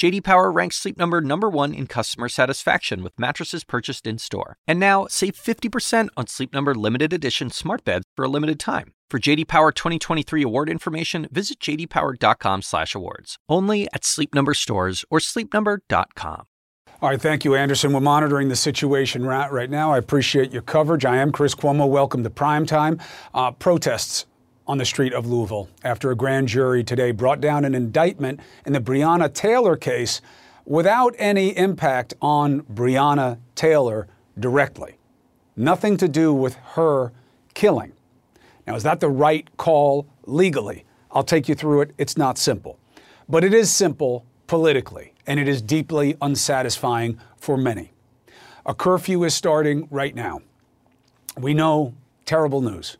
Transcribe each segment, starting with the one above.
JD Power ranks Sleep Number number 1 in customer satisfaction with mattresses purchased in-store. And now, save 50% on Sleep Number limited edition smart beds for a limited time. For JD Power 2023 award information, visit jdpower.com/awards. Only at Sleep Number stores or sleepnumber.com. All right, thank you, Anderson. We're monitoring the situation right, now. I appreciate your coverage. I am Chris Cuomo. Welcome to Primetime. Uh, protests on the street of Louisville after a grand jury today brought down an indictment in the Breonna Taylor case without any impact on Breonna Taylor directly. Nothing to do with her killing. Now, is that the right call legally? I'll take you through it. It's not simple. But it is simple politically, and it is deeply unsatisfying for many. A curfew is starting right now. We know terrible news.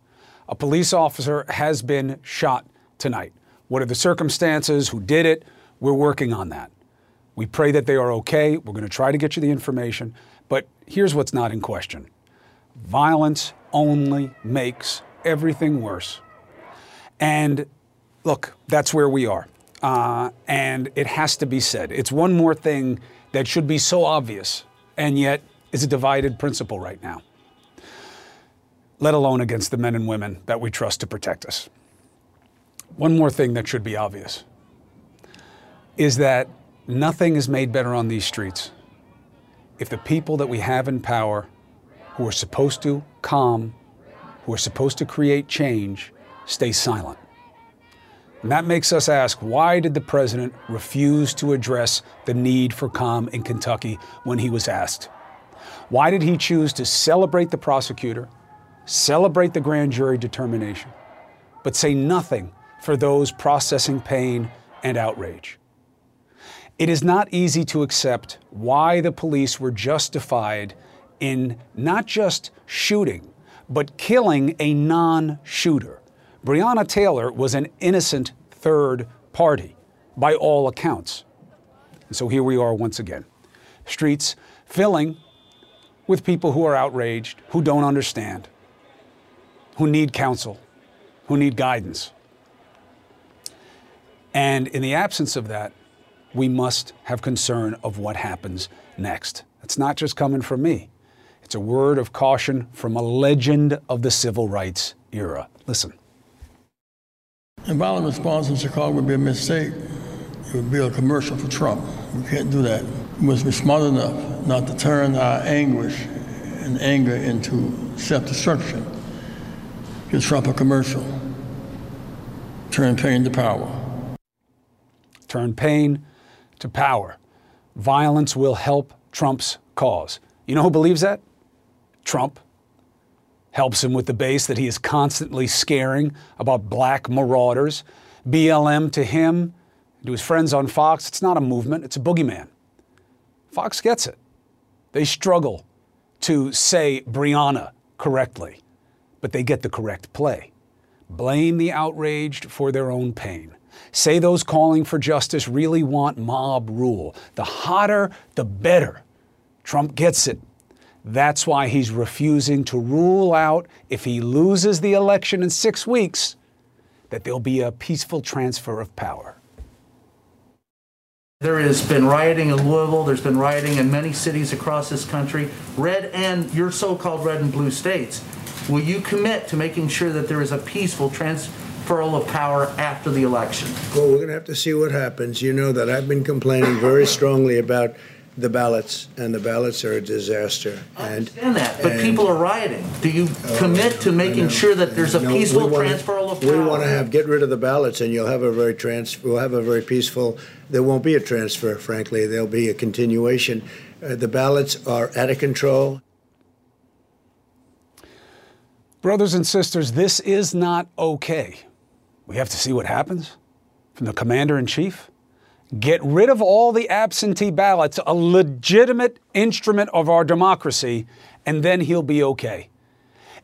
A police officer has been shot tonight. What are the circumstances? Who did it? We're working on that. We pray that they are okay. We're going to try to get you the information. But here's what's not in question violence only makes everything worse. And look, that's where we are. Uh, and it has to be said. It's one more thing that should be so obvious and yet is a divided principle right now, let alone against the men and women that we trust to protect us. One more thing that should be obvious is that nothing is made better on these streets if the people that we have in power who are supposed to calm who are supposed to create change stay silent. And that makes us ask why did the president refuse to address the need for calm in Kentucky when he was asked? Why did he choose to celebrate the prosecutor, celebrate the grand jury determination, but say nothing for those processing pain and outrage? It is not easy to accept why the police were justified in not just shooting, but killing a non shooter. Breonna Taylor was an innocent third party, by all accounts. And so here we are once again. Streets filling with people who are outraged, who don't understand, who need counsel, who need guidance. And in the absence of that, we must have concern of what happens next. It's not just coming from me. It's a word of caution from a legend of the civil rights era. Listen. A violent response in Chicago would be a mistake. It would be a commercial for Trump. We can't do that. We must be smart enough not to turn our anguish and anger into self-destruction. Give Trump a commercial. Turn pain to power. Turn pain to power. Violence will help Trump's cause. You know who believes that? Trump helps him with the base that he is constantly scaring about black marauders. BLM to him, to his friends on Fox, it's not a movement, it's a boogeyman. Fox gets it. They struggle to say Breonna correctly, but they get the correct play. Blame the outraged for their own pain. Say those calling for justice really want mob rule. The hotter, the better. Trump gets it. That's why he's refusing to rule out if he loses the election in six weeks that there'll be a peaceful transfer of power. There has been rioting in Louisville. There's been rioting in many cities across this country, red and your so called red and blue states. Will you commit to making sure that there is a peaceful transferal of power after the election? Well, we're going to have to see what happens. You know that I've been complaining very strongly about the ballots, and the ballots are a disaster. I understand that, but people are rioting. Do you commit to making sure that there's a No, peaceful wanna- transferal of power? We want to have get rid of the ballots, and you'll have a very trans. We'll have a very peaceful. There won't be a transfer, frankly. There'll be a continuation. Uh, the ballots are out of control. Brothers and sisters, this is not okay. We have to see what happens from the commander in chief. Get rid of all the absentee ballots, a legitimate instrument of our democracy, and then he'll be okay.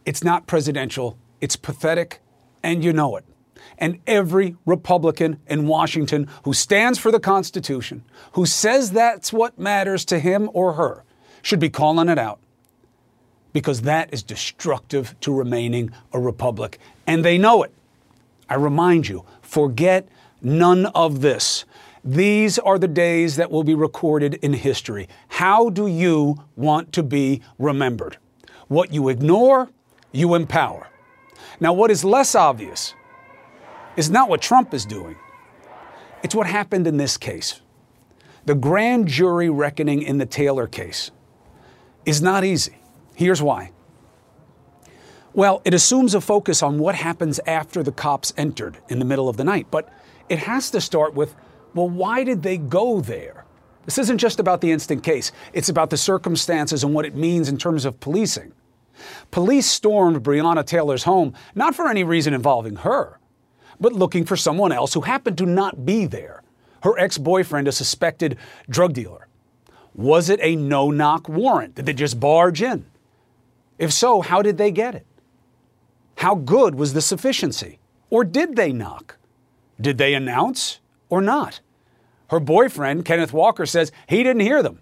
It's not presidential, it's pathetic, and you know it. And every Republican in Washington who stands for the Constitution, who says that's what matters to him or her, should be calling it out. Because that is destructive to remaining a republic. And they know it. I remind you, forget none of this. These are the days that will be recorded in history. How do you want to be remembered? What you ignore, you empower. Now, what is less obvious is not what Trump is doing, it's what happened in this case. The grand jury reckoning in the Taylor case is not easy. Here's why. Well, it assumes a focus on what happens after the cops entered in the middle of the night, but it has to start with well, why did they go there? This isn't just about the instant case, it's about the circumstances and what it means in terms of policing. Police stormed Breonna Taylor's home not for any reason involving her, but looking for someone else who happened to not be there her ex boyfriend, a suspected drug dealer. Was it a no knock warrant? Did they just barge in? If so, how did they get it? How good was the sufficiency? Or did they knock? Did they announce or not? Her boyfriend, Kenneth Walker, says he didn't hear them.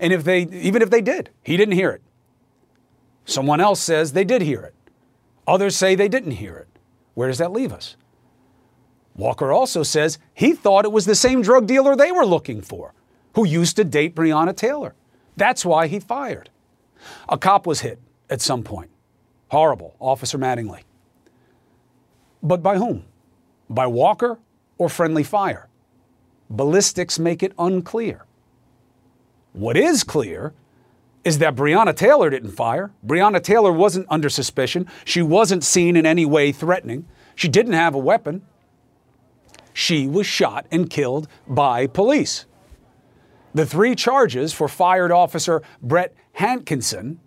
And if they, even if they did, he didn't hear it. Someone else says they did hear it. Others say they didn't hear it. Where does that leave us? Walker also says he thought it was the same drug dealer they were looking for, who used to date Breonna Taylor. That's why he fired. A cop was hit at some point. Horrible, Officer Mattingly. But by whom? By Walker or friendly fire? Ballistics make it unclear. What is clear is that Breonna Taylor didn't fire. Breonna Taylor wasn't under suspicion. She wasn't seen in any way threatening. She didn't have a weapon. She was shot and killed by police. The three charges for fired officer Brett Hankison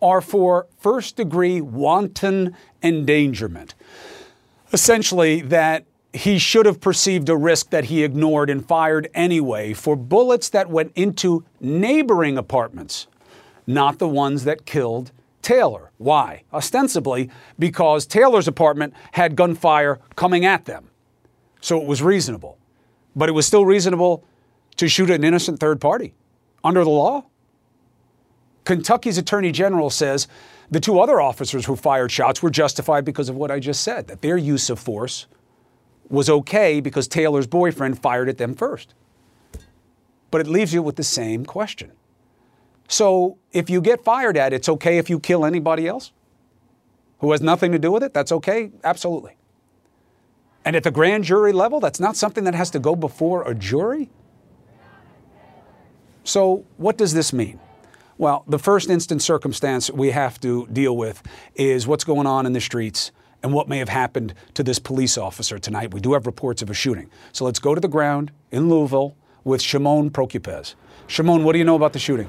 are for first degree wanton endangerment. Essentially, that he should have perceived a risk that he ignored and fired anyway for bullets that went into neighboring apartments, not the ones that killed Taylor. Why? Ostensibly because Taylor's apartment had gunfire coming at them. So it was reasonable. But it was still reasonable to shoot an innocent third party under the law. Kentucky's attorney general says the two other officers who fired shots were justified because of what I just said, that their use of force was okay because Taylor's boyfriend fired at them first. But it leaves you with the same question. So if you get fired at, it's okay if you kill anybody else who has nothing to do with it? That's okay? Absolutely. And at the grand jury level, that's not something that has to go before a jury? So, what does this mean? Well, the first instance circumstance we have to deal with is what's going on in the streets and what may have happened to this police officer tonight. We do have reports of a shooting. So let's go to the ground in Louisville with Shimon Prokupecz. Shimon, what do you know about the shooting?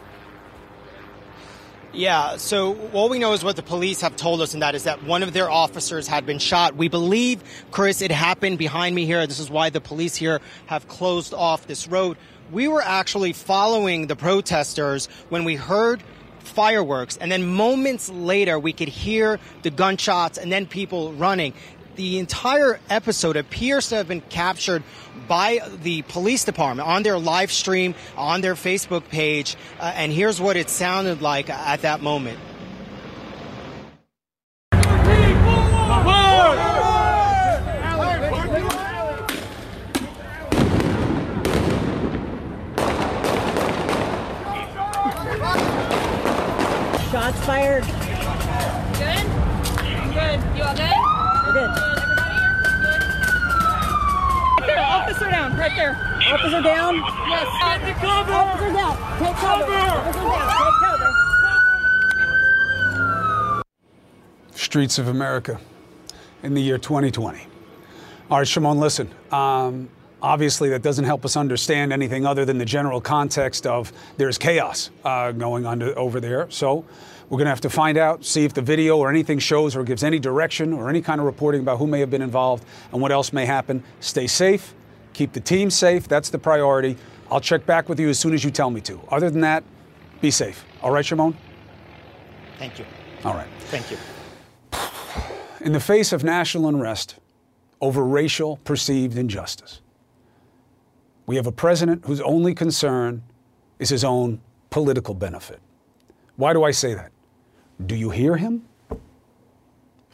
Yeah, so all we know is what the police have told us, and that is that one of their officers had been shot. We believe, Chris, it happened behind me here. This is why the police here have closed off this road. We were actually following the protesters when we heard fireworks. And then moments later, we could hear the gunshots and then people running. The entire episode appears to have been captured by the police department on their live stream, on their Facebook page. Uh, and here's what it sounded like at that moment. Shots fired. Good? Good. You all good? We're good. Right there, officer down, right there. Officer down. Yes. Take cover. Officer down. Take cover. Officer down. Take cover. Streets of America in the year 2020. All right, Shimon, listen. Um, obviously, that doesn't help us understand anything other than the general context of there's chaos uh, going on to, over there. So we're going to have to find out, see if the video or anything shows or gives any direction or any kind of reporting about who may have been involved and what else may happen. Stay safe, keep the team safe. That's the priority. I'll check back with you as soon as you tell me to. Other than that, be safe. All right, Shimon? Thank you. All right. Thank you. in the face of national unrest over racial perceived injustice, we have a president whose only concern is his own political benefit. Why do I say that? Do you hear him?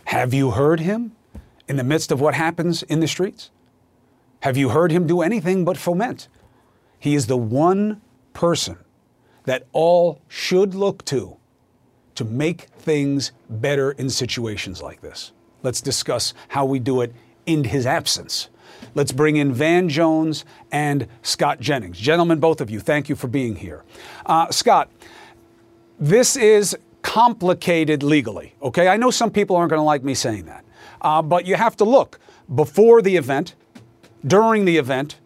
Have you heard him in the midst of what happens in the streets? Have you heard him do anything but foment? He is the one person that all should look to to make things better in situations like this. Let's discuss how we do it in his absence. Let's bring in Van Jones and Scott Jennings. Gentlemen, both of you, thank you for being here. Uh, Scott, this is complicated legally, okay? I know some people aren't going to like me saying that, uh, but you have to look before the event, during the event,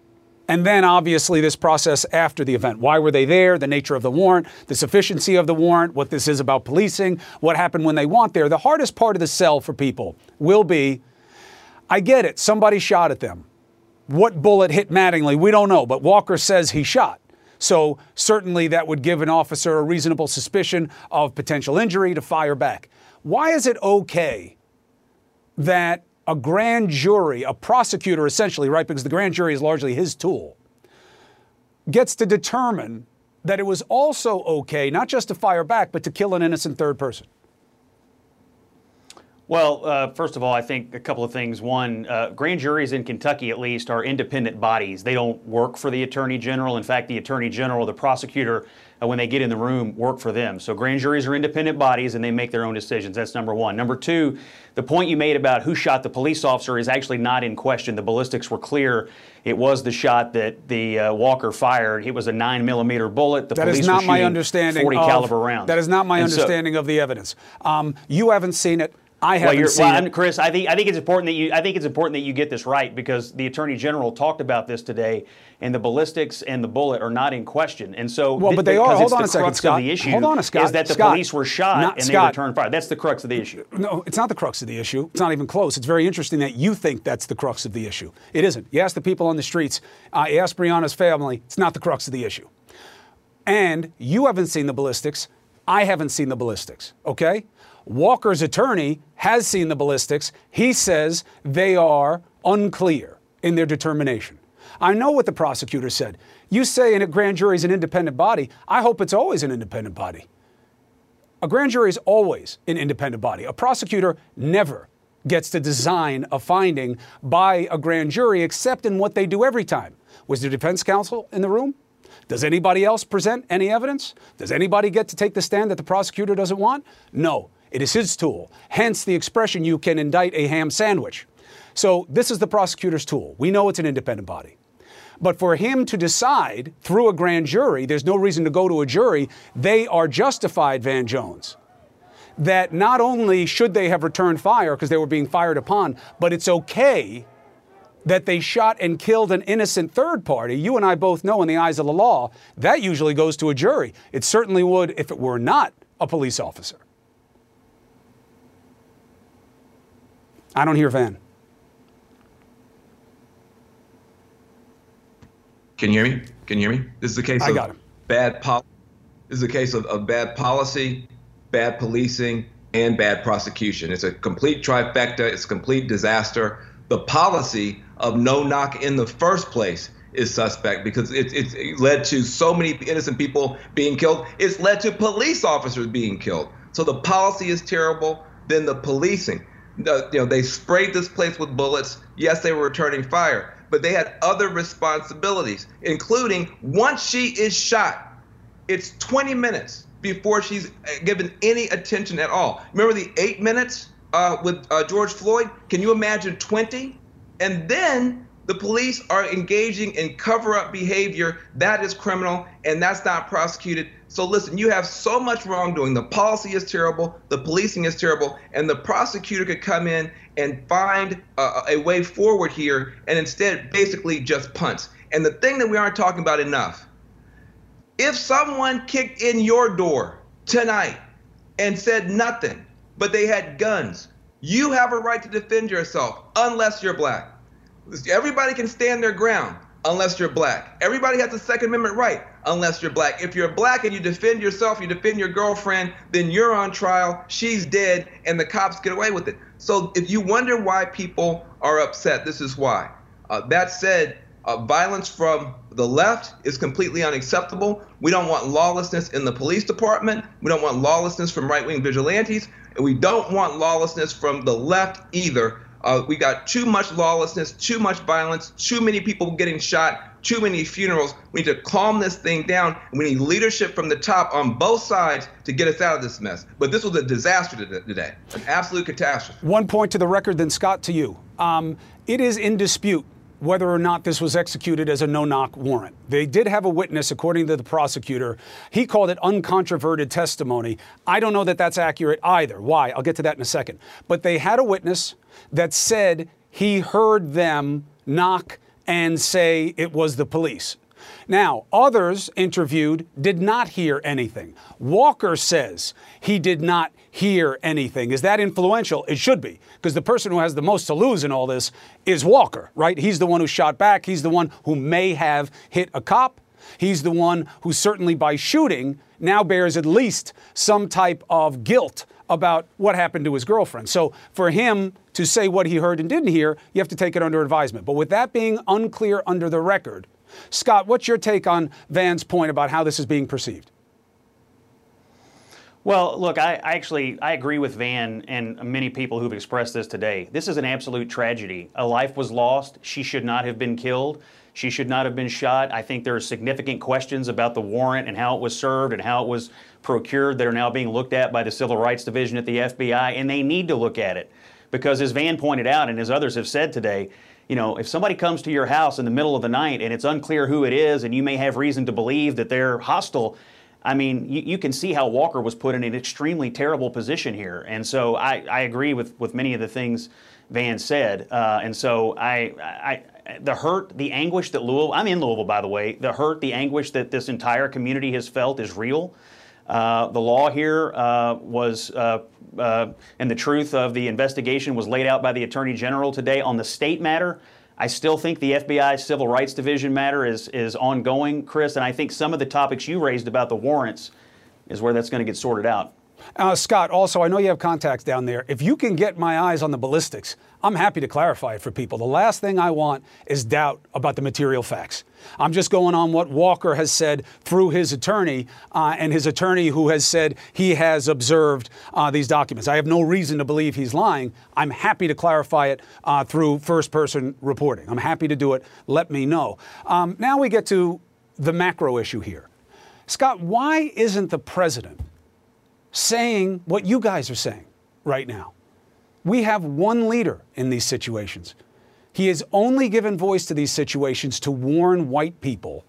and then obviously this process after the event. Why were they there? The nature of the warrant, the sufficiency of the warrant, what this is about policing, what happened when they want there. The hardest part of the sell for people will be I get it, somebody shot at them. What bullet hit Mattingly? We don't know, but Walker says he shot. So certainly that would give an officer a reasonable suspicion of potential injury to fire back. Why is it okay that a grand jury, a prosecutor essentially, right, because the grand jury is largely his tool, gets to determine that it was also okay not just to fire back, but to kill an innocent third person? Well, uh, first of all, I think a couple of things. One, uh, grand juries in Kentucky, at least, are independent bodies. They don't work for the attorney general. In fact, the attorney general, the prosecutor, uh, when they get in the room, work for them. So grand juries are independent bodies and they make their own decisions. That's number one. Number two, the point you made about who shot the police officer is actually not in question. The ballistics were clear. It was the shot that the uh, Walker fired. It was a nine millimeter bullet. The that police is not my understanding. 40 of, caliber rounds. That is not my And so- understanding of the evidence. Um, you haven't seen it. I haven't you're, seen well, it. Chris, I think I think it's important that you I think it's important that you get this right because the attorney general talked about this today, and the ballistics and the bullet are not in question. And so, Well, but they are. Hold on the a second, Scott. The issue Hold on a Scott. Is that the Scott. police were shot Not and Scott. they returned fire? That's the crux of the issue. No, it's not the crux of the issue. It's not even close. It's very interesting that you think that's the crux of the issue. It isn't. You ask the people on the streets, uh, you ask Breonna's family, it's not the crux of the issue. And you haven't seen the ballistics. I haven't seen the ballistics, okay? Walker's attorney has seen the ballistics. He says they are unclear in their determination. I know what the prosecutor said. You say a grand jury is an independent body. I hope it's always an independent body. A grand jury is always an independent body. A prosecutor never gets to design a finding by a grand jury except in what they do every time. Was the defense counsel in the room? Does anybody else present any evidence? Does anybody get to take the stand that the prosecutor doesn't want? No, it is his tool. Hence the expression you can indict a ham sandwich. So this is the prosecutor's tool. We know it's an independent body. But for him to decide through a grand jury, there's no reason to go to a jury. They are justified, Van Jones, that not only should they have returned fire because they were being fired upon, but it's okay that they shot and killed an innocent third party. You and I both know, in the eyes of the law, that usually goes to a jury. It certainly would if it were not a police officer. I don't hear Van. Can you hear me? Can you hear me? This is a case I of bad policy. This is a case of, of bad policy, bad policing, and bad prosecution. It's a complete trifecta. It's a complete disaster. The policy of no knock in the first place is suspect because it, it's it led to so many innocent people being killed. It's led to police officers being killed. So the policy is terrible. Then the policing. You know, they sprayed this place with bullets. Yes, they were returning fire, but they had other responsibilities, including once she is shot, it's 20 minutes before she's uh, given any attention at all. Remember the eight minutes uh, with uh, George Floyd? Can you imagine 20? And then the police are engaging in cover up behavior. That is criminal, and that's not prosecuted. So listen, you have so much wrongdoing. The policy is terrible, the policing is terrible, and the prosecutor could come in and find a, a way forward here and instead basically just punts. And the thing that we aren't talking about enough if someone kicked in your door tonight and said nothing, but they had guns, you have a right to defend yourself unless you're black. Everybody can stand their ground. unless you're black. Everybody has a Second Amendment right unless you're black. If you're black and you defend yourself, you defend your girlfriend, then you're on trial, she's dead, and the cops get away with it. So if you wonder why people are upset, this is why. Uh, that said, uh, violence from the left is completely unacceptable. We don't want lawlessness in the police department. We don't want lawlessness from right wing vigilantes. And we don't want lawlessness from the left either. Uh, we got too much lawlessness, too much violence, too many people getting shot, too many funerals. We need to calm this thing down. We need leadership from the top on both sides to get us out of this mess. But this was a disaster today, an absolute catastrophe. One point to the record, then Scott to you. Um, it is in dispute whether or not this was executed as a no knock warrant. They did have a witness, according to the prosecutor. He called it uncontroverted testimony. I don't know that that's accurate either. Why? I'll get to that in a second. But they had a witness that said he heard them knock and say it was the police. Now, others interviewed did not hear anything. Walker says he did not hear anything. Is that influential? It should be, because the person who has the most to lose in all this is Walker, right? He's the one who shot back. He's the one who may have hit a cop. He's the one who certainly by shooting now bears at least some type of guilt about what happened to his girlfriend. So for him to say what he heard and didn't hear, you have to take it under advisement. But with that being unclear under the record, Scott, what's your take on Van's point about how this is being perceived? Well, look, I, I, actually I agree with Van and many people who've expressed this today. This is an absolute tragedy. A life was lost. She should not have been killed. She should not have been shot. I think there are significant questions about the warrant and how it was served and how it was procured that are now being looked at by the Civil Rights Division at the FBI, and they need to look at it because, as Van pointed out and as others have said today, you know, if somebody comes to your house in the middle of the night and it's unclear who it is and you may have reason to believe that they're hostile, I mean, you, you, can see how Walker was put in an extremely terrible position here. And so I, I agree with, with many of the things Van said. Uh, and so I, I, the hurt, the anguish that Louisville, I'm in Louisville, by the way, the hurt, the anguish that this entire community has felt is real. Uh, the law here uh, was, uh, uh, and the truth of the investigation was laid out by the Attorney General today on the state matter. I still think the FBI Civil Rights Division matter is, is ongoing, Chris, and I think some of the topics you raised about the warrants is where that's going to get sorted out. Uh, Scott, also, I know you have contacts down there. If you can get my eyes on the ballistics, I'm happy to clarify it for people. The last thing I want is doubt about the material facts. I'm just going on what Walker has said through his attorney, uh, and his attorney who has said he has observed uh, these documents. I have no reason to believe he's lying. I'm happy to clarify it uh, through first person reporting. I'm happy to do it. Let me know. Um, now we get to the macro issue here. Scott, why isn't the president saying what you guys are saying right now? We have one leader in these situations. He has only given voice to these situations to warn white people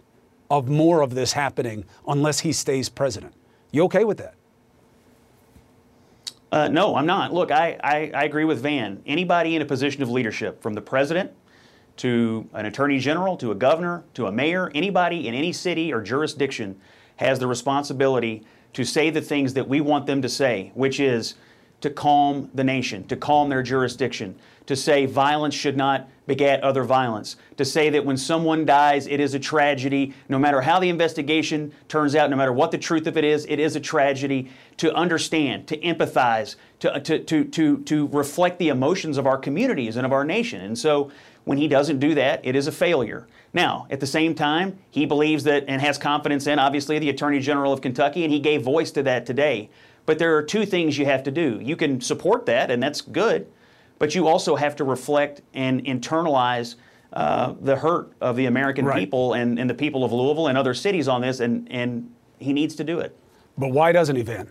of more of this happening unless he stays president. You okay with that? Uh, no, I'm not. Look, I, I, I agree with Van. Anybody in a position of leadership, from the president to an attorney general to a governor to a mayor, anybody in any city or jurisdiction has the responsibility to say the things that we want them to say, which is to calm the nation, to calm their jurisdiction, to say violence should not beget other violence, to say that when someone dies, it is a tragedy, no matter how the investigation turns out, no matter what the truth of it is, it is a tragedy, to understand, to empathize, to, uh, to, to, to, to reflect the emotions of our communities and of our nation. And so when he doesn't do that, it is a failure. Now, at the same time, he believes that and has confidence in, obviously, the Attorney General of Kentucky, and he gave voice to that today. But there are two things you have to do. You can support that, and that's good but you also have to reflect and internalize uh, the hurt of the American right. people and, and the people of Louisville and other cities on this, and, and he needs to do it. But why doesn't he, Van?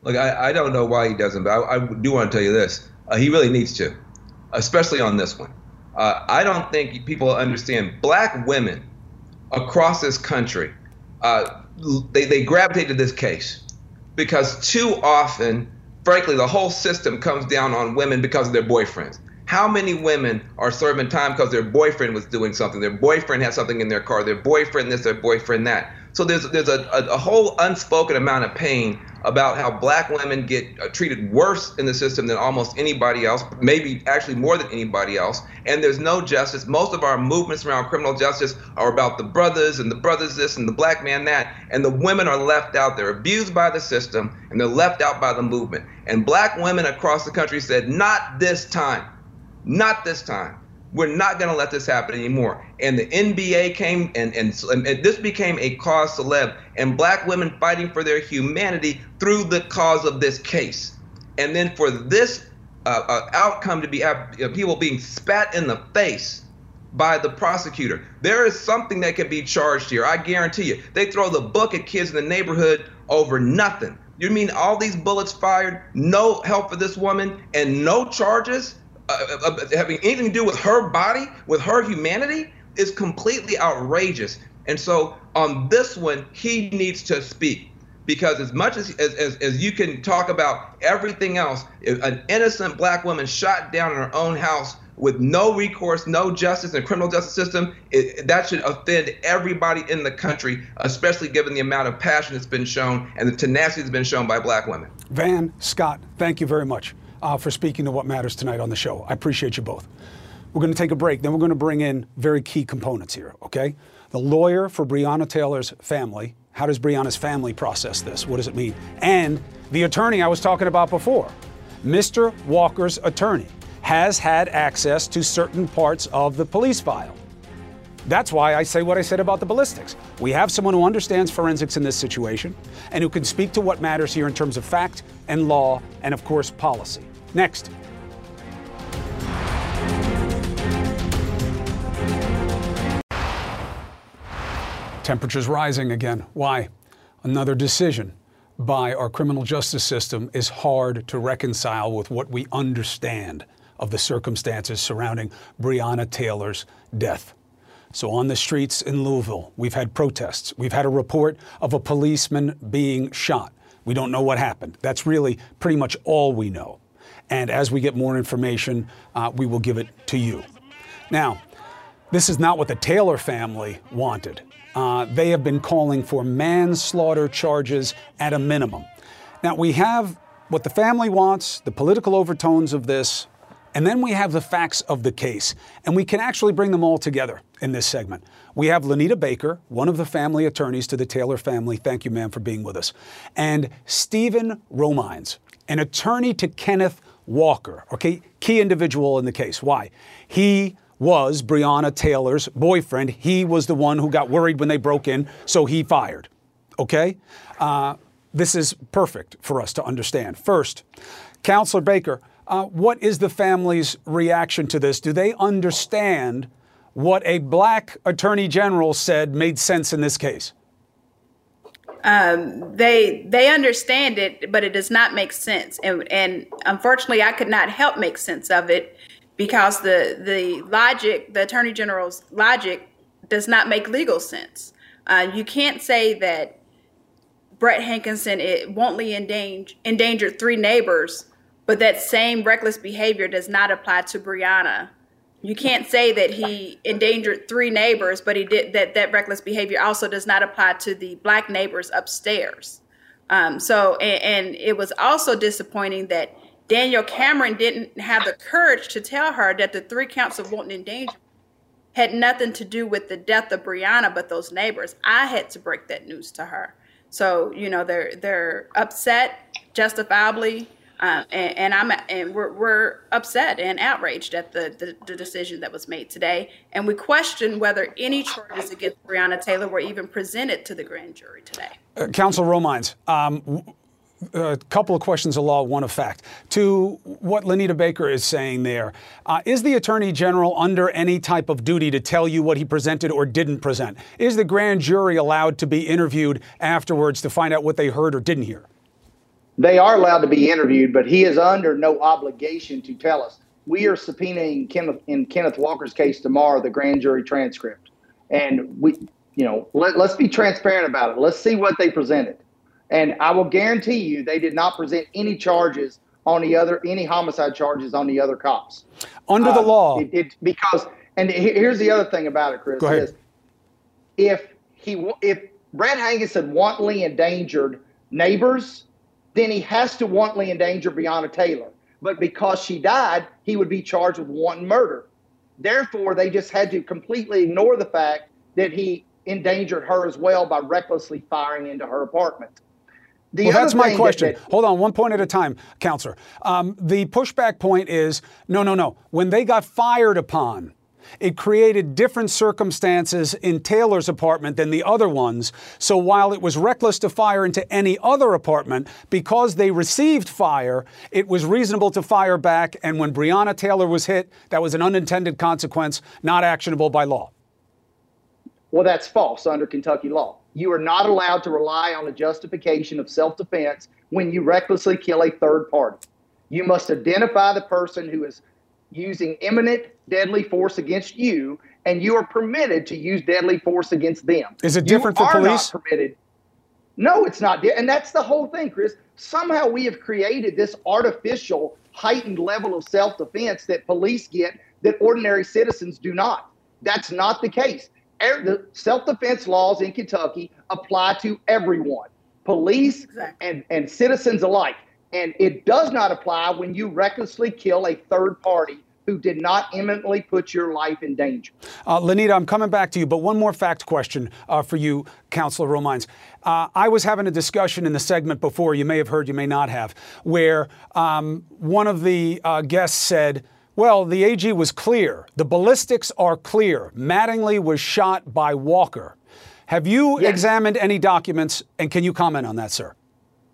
Look, I, I don't know why he doesn't, but I, I do want to tell you this. Uh, he really needs to, especially on this one. Uh, I don't think people understand black women across this country, uh, they, they gravitate to this case because too often frankly, the whole system comes down on women because of their boyfriends. How many women are serving time because their boyfriend was doing something? Their boyfriend had something in their car. Their boyfriend this, their boyfriend that. So there's there's a, a, a whole unspoken amount of pain about how black women get uh, treated worse in the system than almost anybody else, maybe actually more than anybody else. And there's no justice. Most of our movements around criminal justice are about the brothers and the brothers this and the black man that. And the women are left out. They're abused by the system and they're left out by the movement. And black women across the country said, not this time. Not this time. We're not going to let this happen anymore. And the NBA came, and, and, and this became a cause celeb, and black women fighting for their humanity through the cause of this case. And then for this uh, uh, outcome to be uh, people being spat in the face by the prosecutor, there is something that can be charged here. I guarantee you. They throw the book at kids in the neighborhood over nothing. You mean all these bullets fired, no help for this woman, and no charges? Uh, uh, uh, having anything to do with her body, with her humanity, is completely outrageous. And so on this one, he needs to speak because as much as, as, as, you can talk about everything else, an innocent black woman shot down in her own house with no recourse, no justice in the criminal justice system, it, that should offend everybody in the country, especially given the amount of passion that's been shown and the tenacity that's been shown by black women. Van, Scott, thank you very much uh, for speaking to what matters tonight on the show. I appreciate you both. We're going to take a break, then we're going to bring in very key components here, okay? The lawyer for Breonna Taylor's family. How does Breonna's family process this? What does it mean? And the attorney I was talking about before, Mr. Walker's attorney, has had access to certain parts of the police file. That's why I say what I said about the ballistics. We have someone who understands forensics in this situation and who can speak to what matters here in terms of fact and law and, of course, policy. Next. Temperatures rising again. Why? Another decision by our criminal justice system is hard to reconcile with what we understand of the circumstances surrounding Breonna Taylor's death. So, on the streets in Louisville, we've had protests. We've had a report of a policeman being shot. We don't know what happened. That's really pretty much all we know. And as we get more information, uh, we will give it to you. Now, this is not what the Taylor family wanted. Uh, they have been calling for manslaughter charges at a minimum. Now, we have what the family wants, the political overtones of this, and then we have the facts of the case, and we can actually bring them all together in this segment. We have Lonita Baker, one of the family attorneys to the Taylor family. Thank you, ma'am, for being with us. And Stephen Romines, an attorney to Kenneth Walker, okay, key individual in the case. Why? He was Breonna Taylor's boyfriend. He was the one who got worried when they broke in, so he fired. Okay? Uh, this is perfect for us to understand. First, Counselor Baker, uh, what is the family's reaction to this? Do they understand what a black attorney general said made sense in this case? Um, they they understand it, but it does not make sense, and and unfortunately, I could not help make sense of it because the the logic, the attorney general's logic, does not make legal sense. Uh, you can't say that Brett Hankison it endanger, endangered three neighbors but that same reckless behavior does not apply to Breonna. You can't say that he endangered three neighbors, but he did that. That reckless behavior also does not apply to the black neighbors upstairs. Um, so, and, and it was also disappointing that Daniel Cameron didn't have the courage to tell her that the three counts of wanton endangerment had nothing to do with the death of Breonna, but those neighbors. I had to break that news to her. So, you know, they're they're upset, justifiably. Uh, and, and, I'm and we're, we're upset and outraged at the, the, the decision that was made today, and we question whether any charges against Breonna Taylor were even presented to the grand jury today. Uh, Counsel Romines, um, a couple of questions of law, one of fact. To what Lonita Baker is saying there, uh, is the Attorney General under any type of duty to tell you what he presented or didn't present? Is the grand jury allowed to be interviewed afterwards to find out what they heard or didn't hear? They are allowed to be interviewed, but he is under no obligation to tell us. We are subpoenaing Kenneth in Kenneth Walker's case tomorrow, the grand jury transcript, and we, you know, let, let's be transparent about it. Let's see what they presented, and I will guarantee you they did not present any charges on the other any homicide charges on the other cops under the uh, law. It, it, because and here's the other thing about it, Chris. Go ahead. Is if he if Brett Hankison wantonly endangered neighbors, then he has to wantonly endanger Breonna Taylor. But because she died, he would be charged with wanton murder. Therefore, they just had to completely ignore the fact that he endangered her as well by recklessly firing into her apartment. The well, that's my question. That, that, Hold on, one point at a time, counselor. Um, the pushback point is no, no, no. When they got fired upon, it created different circumstances in Taylor's apartment than the other ones. So while it was reckless to fire into any other apartment, because they received fire, it was reasonable to fire back. And when Breonna Taylor was hit, that was an unintended consequence, not actionable by law. Well, that's false under Kentucky law. You are not allowed to rely on a justification of self defense when you recklessly kill a third party. You must identify the person who is using imminent deadly force against you, and you are permitted to use deadly force against them. Is it different you for police? Not permitted. No, it's not. And that's the whole thing, Chris. Somehow we have created this artificial heightened level of self defense that police get that ordinary citizens do not. That's not the case. Er, the self defense laws in Kentucky apply to everyone, police exactly. and, and citizens alike. And it does not apply when you recklessly kill a third party who did not imminently put your life in danger. Uh, Lonita, I'm coming back to you, but one more fact question uh, for you, Councilor Romines. Uh, I was having a discussion in the segment before, you may have heard, you may not have, where um, one of the uh, guests said, well, the AG was clear. The ballistics are clear. Mattingly was shot by Walker. Have you yes. examined any documents, and can you comment on that, sir?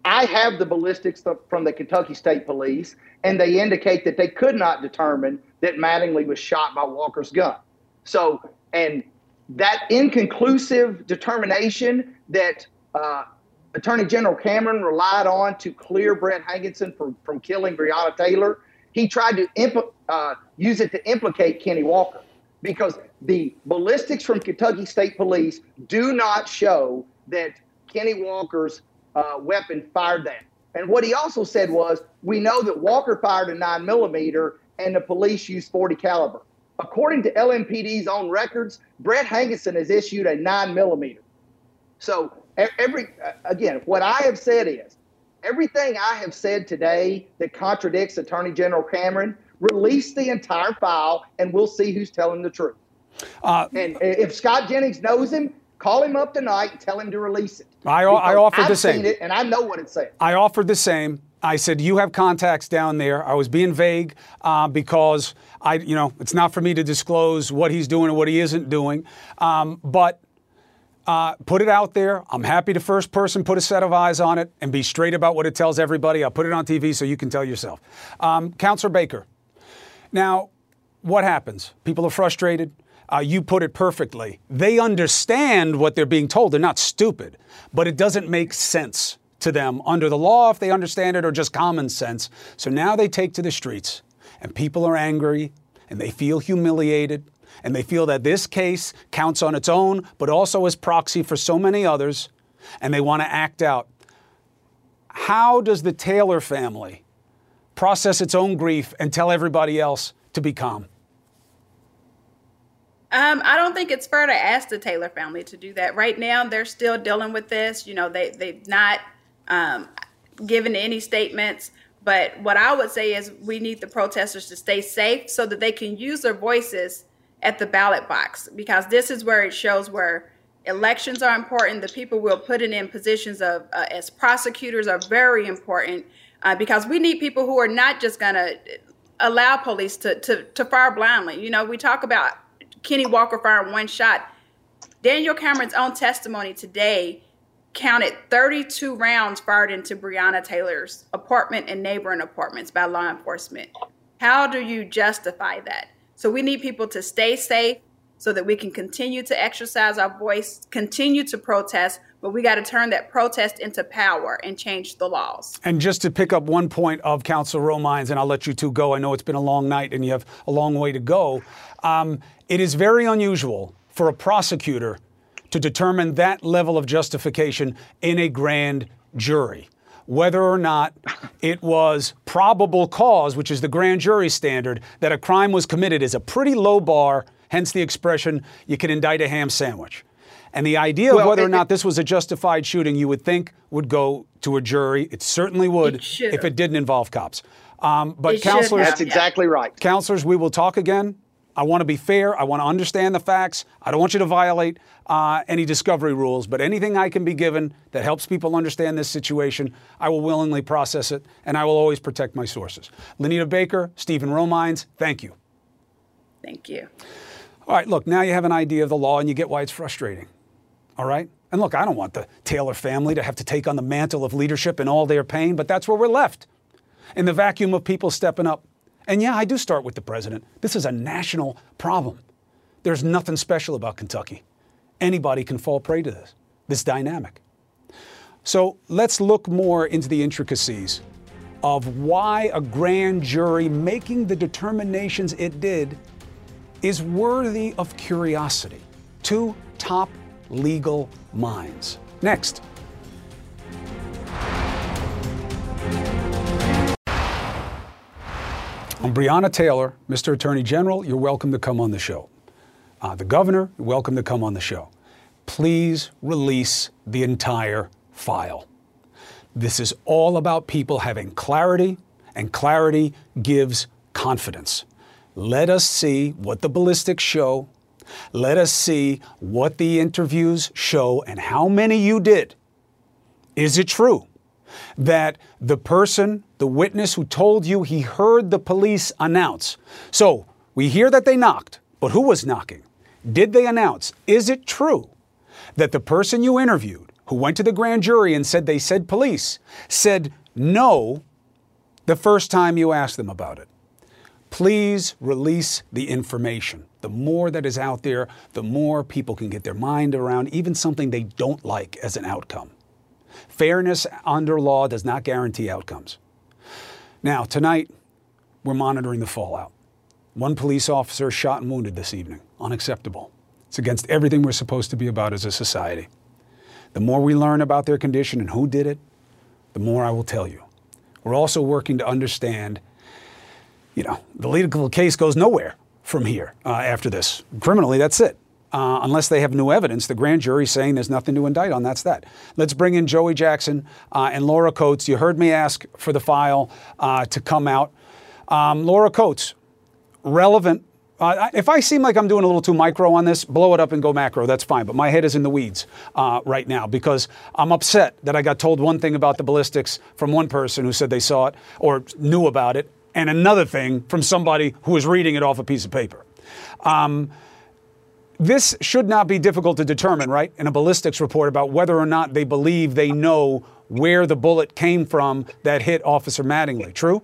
I have the ballistics from the Kentucky State Police, and they indicate that they could not determine that Mattingly was shot by Walker's gun. So, and that inconclusive determination that uh, Attorney General Cameron relied on to clear Brett Hankison from, from killing Breonna Taylor, he tried to uh, use it to implicate Kenny Walker because the ballistics from Kentucky State Police do not show that Kenny Walker's uh, weapon fired that. And what he also said was, we know that Walker fired a nine millimeter and the police used 40 caliber. According to LMPD's own records, Brett Hankison has issued a nine millimeter. So every again, what I have said is everything I have said today that contradicts Attorney General Cameron, release the entire file and we'll see who's telling the truth. Uh, and if Scott Jennings knows him, Call him up tonight and tell him to release it. I, I offered I've the same. It and I know what it's saying. I offered the same. I said, you have contacts down there. I was being vague uh, because I, you know, it's not for me to disclose what he's doing and what he isn't doing. Um, but uh, put it out there. I'm happy to first person put a set of eyes on it and be straight about what it tells everybody. I'll put it on TV so you can tell yourself. Um, Counselor Baker. Now, what happens? People are frustrated. Uh, you put it perfectly. They understand what they're being told. They're not stupid, but it doesn't make sense to them under the law if they understand it or just common sense. So now they take to the streets, and people are angry and they feel humiliated and they feel that this case counts on its own, but also as proxy for so many others, and they want to act out. How does the Taylor family process its own grief and tell everybody else to be calm? Um, I don't think it's fair to ask the Taylor family to do that. Right now, they're still dealing with this. You know, they they've not um, given any statements. But what I would say is we need the protesters to stay safe so that they can use their voices at the ballot box because this is where it shows where elections are important. The people we'll put in positions of uh, as prosecutors are very important uh, because we need people who are not just going to allow police to, to to fire blindly. You know, we talk about Kenny Walker firing one shot. Daniel Cameron's own testimony today counted 32 rounds fired into Breonna Taylor's apartment and neighboring apartments by law enforcement. How do you justify that? So we need people to stay safe so that we can continue to exercise our voice, continue to protest, but we got to turn that protest into power and change the laws. And just to pick up one point of Council Romines, and I'll let you two go. I know it's been a long night and you have a long way to go. Um, it is very unusual for a prosecutor to determine that level of justification in a grand jury. Whether or not it was probable cause, which is the grand jury standard, that a crime was committed is a pretty low bar, hence the expression, you can indict a ham sandwich. And the idea Well, of whether or not this was a justified shooting, you would think would go to a jury. It certainly would It if it didn't involve cops. Um, but It counselors, That's exactly right. Counselors, we will talk again. I want to be fair. I want to understand the facts. I don't want you to violate uh, any discovery rules, but anything I can be given that helps people understand this situation, I will willingly process it, and I will always protect my sources. Lonita Baker, Stephen Romines, thank you. Thank you. All right, look, now you have an idea of the law and you get why it's frustrating. All right? And look, I don't want the Taylor family to have to take on the mantle of leadership and all their pain, but that's where we're left in the vacuum of people stepping up. And yeah, I do start with the president. This is a national problem. There's nothing special about Kentucky. Anybody can fall prey to this, this dynamic. So let's look more into the intricacies of why a grand jury making the determinations it did is worthy of curiosity. Two top legal minds. Next. I'm Breonna Taylor, Mr. Attorney General. You're welcome to come on the show. Uh, the governor, you're welcome to come on the show. Please release the entire file. This is all about people having clarity, and clarity gives confidence. Let us see what the ballistics show. Let us see what the interviews show and how many you did. Is it true that the person, the witness who told you he heard the police announce? So we hear that they knocked, but who was knocking? Did they announce? Is it true that the person you interviewed, who went to the grand jury and said they said police, said no the first time you asked them about it? Please release the information. The more that is out there, the more people can get their mind around even something they don't like as an outcome. Fairness under law does not guarantee outcomes. Now, tonight, we're monitoring the fallout. One police officer shot and wounded this evening. Unacceptable. It's against everything we're supposed to be about as a society. The more we learn about their condition and who did it, the more I will tell you. We're also working to understand, you know, the legal case goes nowhere from here uh, after this. Criminally, that's it. Uh, unless they have new evidence, the grand jury saying there's nothing to indict on. That's that. Let's bring in Joey Jackson uh, and Laura Coates. You heard me ask for the file uh, to come out. Um, Laura Coates, relevant. Uh, if I seem like I'm doing a little too micro on this, blow it up and go macro. That's fine. But my head is in the weeds uh, right now because I'm upset that I got told one thing about the ballistics from one person who said they saw it or knew about it, and another thing from somebody who was reading it off a piece of paper. Um, this should not be difficult to determine, right? In a ballistics report about whether or not they believe they know where the bullet came from that hit Officer Mattingly. True?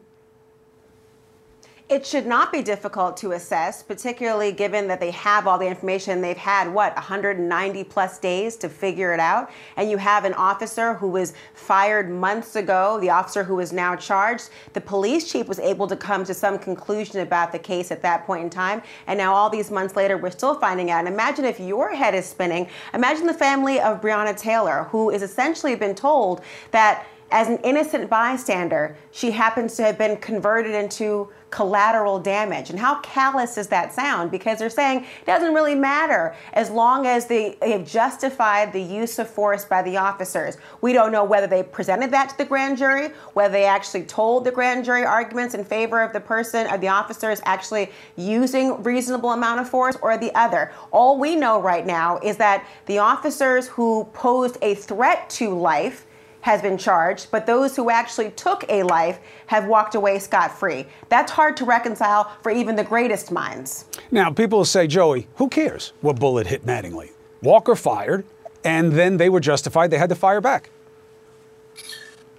It should not be difficult to assess, particularly given that they have all the information. They've had, what, 190 plus days to figure it out. And you have an officer who was fired months ago, the officer who is now charged. The police chief was able to come to some conclusion about the case at that point in time. And now, all these months later, we're still finding out. And imagine if your head is spinning. Imagine the family of Breonna Taylor, who is essentially been told that as an innocent bystander, she happens to have been converted into collateral damage. And how callous does that sound? Because they're saying it doesn't really matter as long as they, have justified the use of force by the officers. We don't know whether they presented that to the grand jury, whether they actually told the grand jury arguments in favor of the person, of the officers actually using reasonable amount of force or the other. All we know right now is that the officers who posed a threat to life has been charged, but those who actually took a life have walked away scot free. That's hard to reconcile for even the greatest minds. Now, people will say, Joey, who cares what bullet hit Mattingly? Walker fired, and then they were justified. They had to fire back.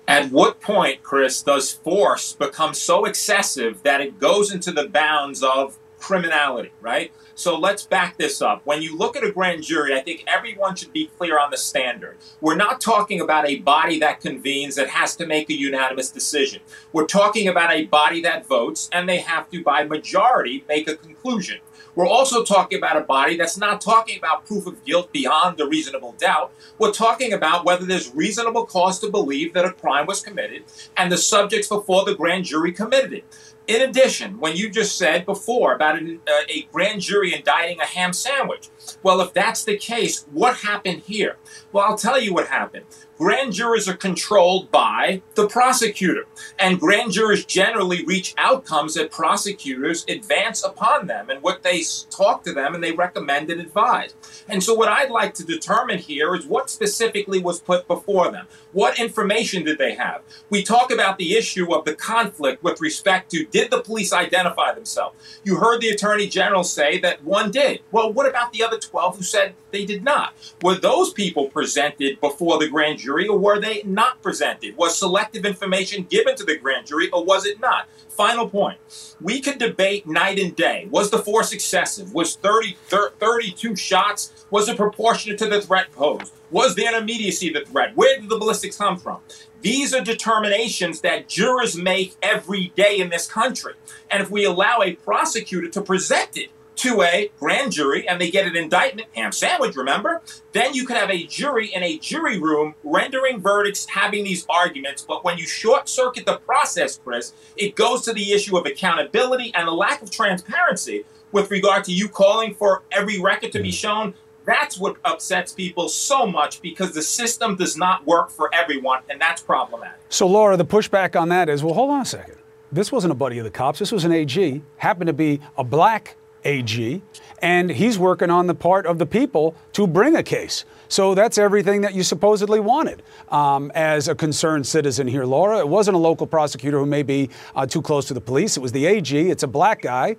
At what point, Chris, does force become so excessive that it goes into the bounds of criminality, right? So let's back this up. When you look at a grand jury, I think everyone should be clear on the standard. We're not talking about a body that convenes that has to make a unanimous decision. We're talking about a body that votes and they have to, by majority, make a conclusion. We're also talking about a body that's not talking about proof of guilt beyond a reasonable doubt. We're talking about whether there's reasonable cause to believe that a crime was committed and the subjects before the grand jury committed it. In addition, when you just said before about an, uh, a grand jury indicting a ham sandwich. Well, if that's the case, what happened here? Well, I'll tell you what happened. Grand jurors are controlled by the prosecutor, and grand jurors generally reach outcomes that prosecutors advance upon them and what they talk to them and they recommend and advise. And so, what I'd like to determine here is what specifically was put before them. What information did they have? We talk about the issue of the conflict with respect to did the police identify themselves? You heard the Attorney General say that one did. Well, what about the other 12 who said they did not? Were those people presented before the grand jury or were they not presented? Was selective information given to the grand jury or was it not? Final point. We could debate night and day. Was the force excessive? Was 30, 32 shots? Was it proportionate to the threat posed? Was the immediacy of the threat? Where did the ballistics come from? These are determinations that jurors make every day in this country. And if we allow a prosecutor to present it to a grand jury and they get an indictment, ham sandwich, remember? Then you could have a jury in a jury room rendering verdicts, having these arguments. But when you short circuit the process, Chris, it goes to the issue of accountability and the lack of transparency with regard to you calling for every record to be mm. shown. That's what upsets people so much because the system does not work for everyone, and that's problematic. So, Laura, the pushback on that is well, hold on a second. This wasn't a buddy of the cops. This was an AG, happened to be a black AG, and he's working on the part of the people to bring a case. So that's everything that you supposedly wanted um, as a concerned citizen here, Laura. It wasn't a local prosecutor who may be uh, too close to the police. It was the AG. It's a black guy.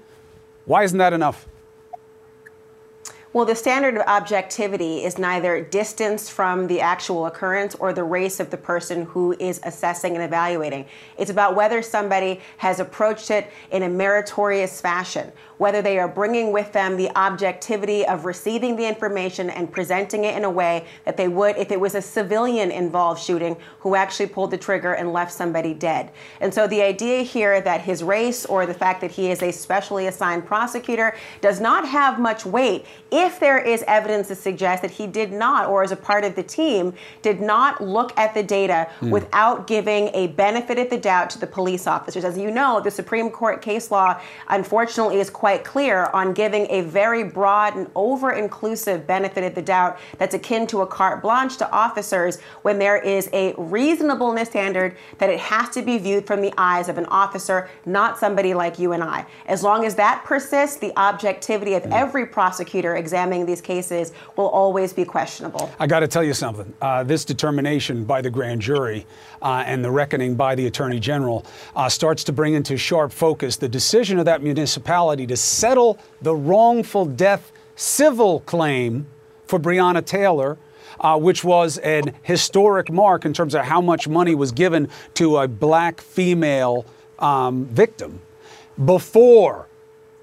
Why isn't that enough? Well, the standard of objectivity is neither distance from the actual occurrence or the race of the person who is assessing and evaluating. It's about whether somebody has approached it in a meritorious fashion, whether they are bringing with them the objectivity of receiving the information and presenting it in a way that they would if it was a civilian involved shooting who actually pulled the trigger and left somebody dead. And so the idea here that his race or the fact that he is a specially assigned prosecutor does not have much weight if there is evidence to suggest that he did not, or as a part of the team, did not look at the data mm. without giving a benefit of the doubt to the police officers. As you know, the Supreme Court case law, unfortunately, is quite clear on giving a very broad and over inclusive benefit of the doubt that's akin to a carte blanche to officers when there is a reasonableness standard that it has to be viewed from the eyes of an officer, not somebody like you and I. As long as that persists, the objectivity of mm. every prosecutor examining these cases will always be questionable. I got to tell you something. Uh, this determination by the grand jury uh, and the reckoning by the attorney general uh, starts to bring into sharp focus the decision of that municipality to settle the wrongful death civil claim for Breonna Taylor. Uh, which was an historic mark in terms of how much money was given to a black female um, victim before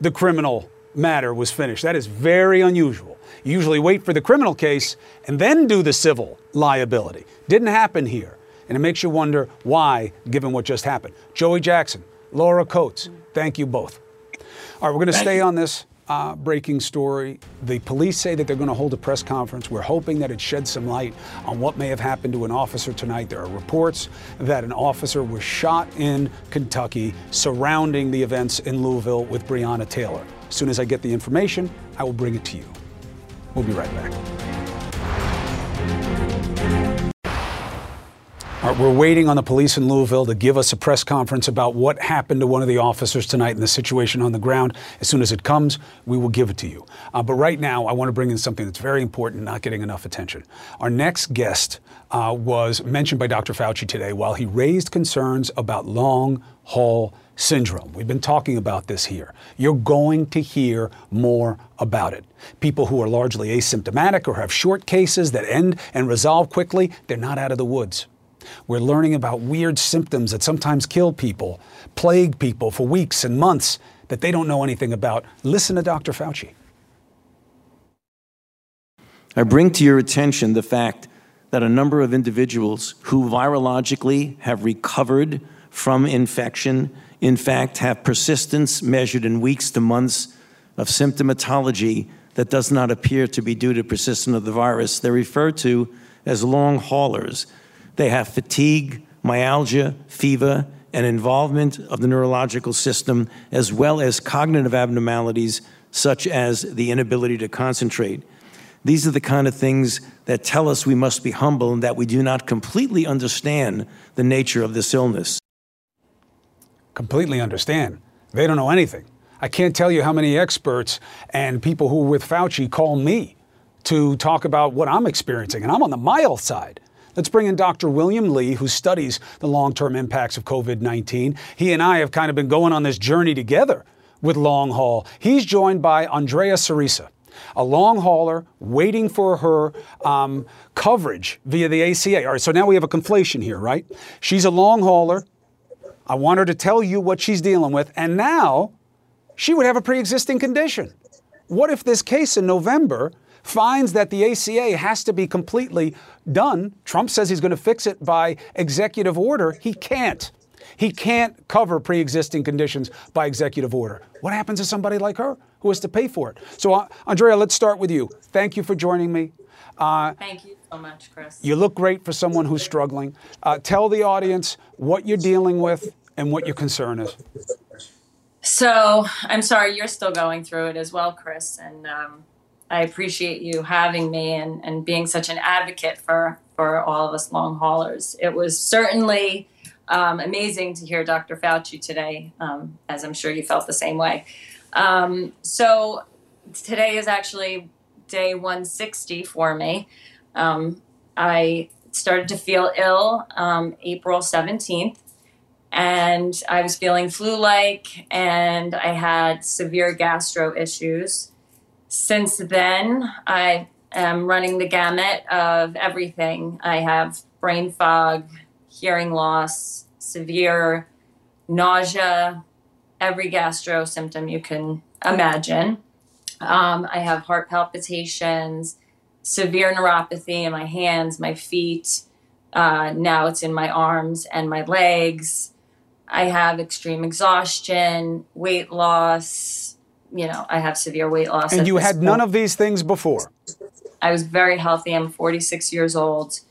the criminal matter was finished. That is very unusual. You usually wait for the criminal case and then do the civil liability. Didn't happen here. And it makes you wonder why, given what just happened. Joey Jackson, Laura Coates, thank you both. All right, we're going to stay on this uh, breaking story. The police say that they're going to hold a press conference. We're hoping that it sheds some light on what may have happened to an officer tonight. There are reports that an officer was shot in Kentucky surrounding the events in Louisville with Breonna Taylor. As soon as I get the information, I will bring it to you. We'll be right back. All right, we're waiting on the police in Louisville to give us a press conference about what happened to one of the officers tonight and the situation on the ground. As soon as it comes, we will give it to you. Uh, but right now, I want to bring in something that's very important, not getting enough attention. Our next guest uh, was mentioned by Dr. Fauci today while he raised concerns about long haul syndrome. We've been talking about this here. You're going to hear more about it. People who are largely asymptomatic or have short cases that end and resolve quickly, they're not out of the woods. We're learning about weird symptoms that sometimes kill people, plague people for weeks and months that they don't know anything about. Listen to Dr. Fauci. I bring to your attention the fact that a number of individuals who virologically have recovered from infection in fact, have persistence measured in weeks to months of symptomatology that does not appear to be due to persistence of the virus. They're referred to as long haulers. They have fatigue, myalgia, fever, and involvement of the neurological system, as well as cognitive abnormalities such as the inability to concentrate. These are the kind of things that tell us we must be humble and that we do not completely understand the nature of this illness. Completely understand. They don't know anything. I can't tell you how many experts and people who are with Fauci call me to talk about what I'm experiencing, and I'm on the mild side. Let's bring in Dr. William Li, who studies the long term impacts of COVID 19. He and I have kind of been going on this journey together with long haul. He's joined by Andrea Cerisa, a long hauler waiting for her um, coverage via the ACA. All right, so now we have a conflation here, right? She's a long hauler. I want her to tell you what she's dealing with, and now she would have a pre existing condition. What if this case in November finds that the ACA has to be completely done? Trump says he's going to fix it by executive order. He can't. He can't cover pre existing conditions by executive order. What happens to somebody like her who has to pay for it? So, uh, Andrea, let's start with you. Thank you for joining me. Uh, Thank you so much, Chris. You look great for someone who's struggling. Uh, tell the audience what you're dealing with and what your concern is. So, I'm sorry you're still going through it as well, Chris. And um, I appreciate you having me and, and being such an advocate for, for all of us long haulers. It was certainly um, amazing to hear Dr. Fauci today, um, as I'm sure you felt the same way. Um, so today is actually day 160 for me. Um, I started to feel ill um, April 17th, and I was feeling flu like, and I had severe gastro issues. Since then, I am running the gamut of everything. I have brain fog, hearing loss, severe nausea, every gastro symptom you can imagine. Um, I have heart palpitations, severe neuropathy in my hands, my feet. Uh, now it's in my arms and my legs. I have extreme exhaustion, weight loss. You know, I have severe weight loss. And you had point. none of these things before? I was very healthy. I'm 46 years old.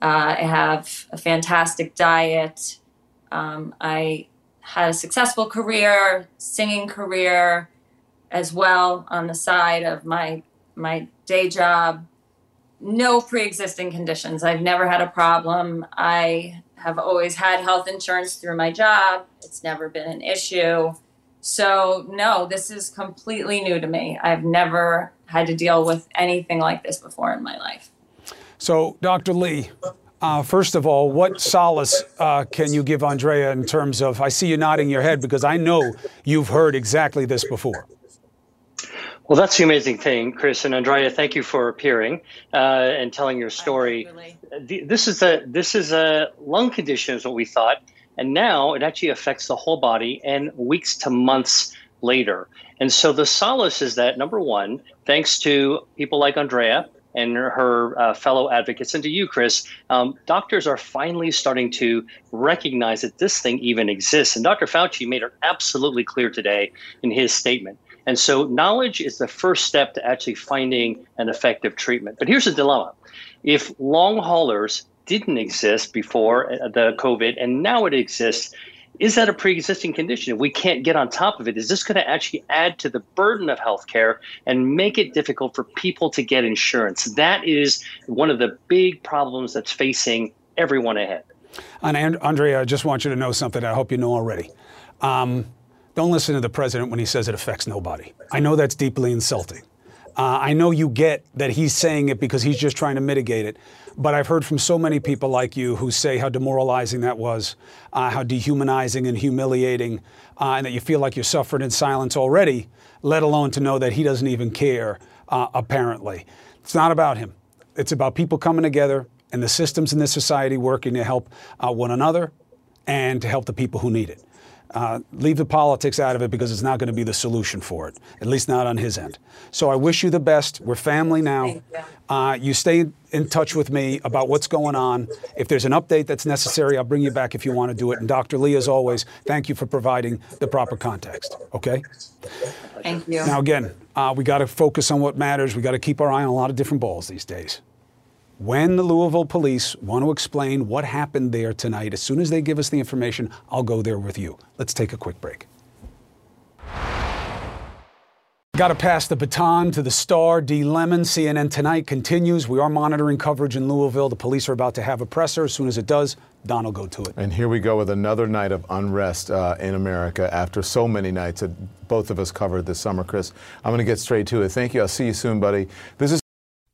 Uh, I have a fantastic diet. Um, I had a successful career, singing career as well on the side of my my day job. No pre-existing conditions. I've never had a problem. I have always had health insurance through my job. It's never been an issue. So, no, this is completely new to me. I've never had to deal with anything like this before in my life. So, Dr. Li, uh, first of all, what solace uh, can you give Andrea in terms of? I see you nodding your head because I know you've heard exactly this before. Well, that's the amazing thing, Chris and Andrea. Thank you for appearing uh, and telling your story. This is a this is a lung condition, is what we thought, and now it actually affects the whole body and weeks to months later. And so the solace is that number one, thanks to people like Andrea and her uh, fellow advocates, and to you, Chris, um, doctors are finally starting to recognize that this thing even exists. And Dr. Fauci made it absolutely clear today in his statement. And so, knowledge is the first step to actually finding an effective treatment. But here's the dilemma if long haulers didn't exist before uh, the COVID and now it exists, is that a pre-existing condition? If we can't get on top of it, is this going to actually add to the burden of healthcare and make it difficult for people to get insurance? That is one of the big problems that's facing everyone ahead. And Andrea, I just want you to know something I hope you know already. Um, don't listen to the president when he says it affects nobody. I know that's deeply insulting. Uh, I know you get that he's saying it because he's just trying to mitigate it. But I've heard from so many people like you who say how demoralizing that was, uh, how dehumanizing and humiliating, uh, and that you feel like you suffered in silence already, let alone to know that he doesn't even care, uh, apparently. It's not about him. It's about people coming together and the systems in this society working to help uh, one another and to help the people who need it. Uh, leave the politics out of it because it's not going to be the solution for it, at least not on his end. So I wish you the best. We're family now. You. Uh, you stay in touch with me about what's going on. If there's an update that's necessary, I'll bring you back if you want to do it. And Dr. Li, as always, thank you for providing the proper context. Okay? Thank you. Now, again, uh, we got to focus on what matters. We got to keep our eye on a lot of different balls these days. When the Louisville police want to explain what happened there tonight, as soon as they give us the information, I'll go there with you. Let's take a quick break. Got to pass the baton to the star, D. Lemon. CNN Tonight continues. We are monitoring coverage in Louisville. The police are about to have a presser. As soon as it does, Don will go to it. And here we go with another night of unrest uh, in America after so many nights that both of us covered this summer, Chris. I'm going to get straight to it. Thank you. I'll see you soon, buddy. This is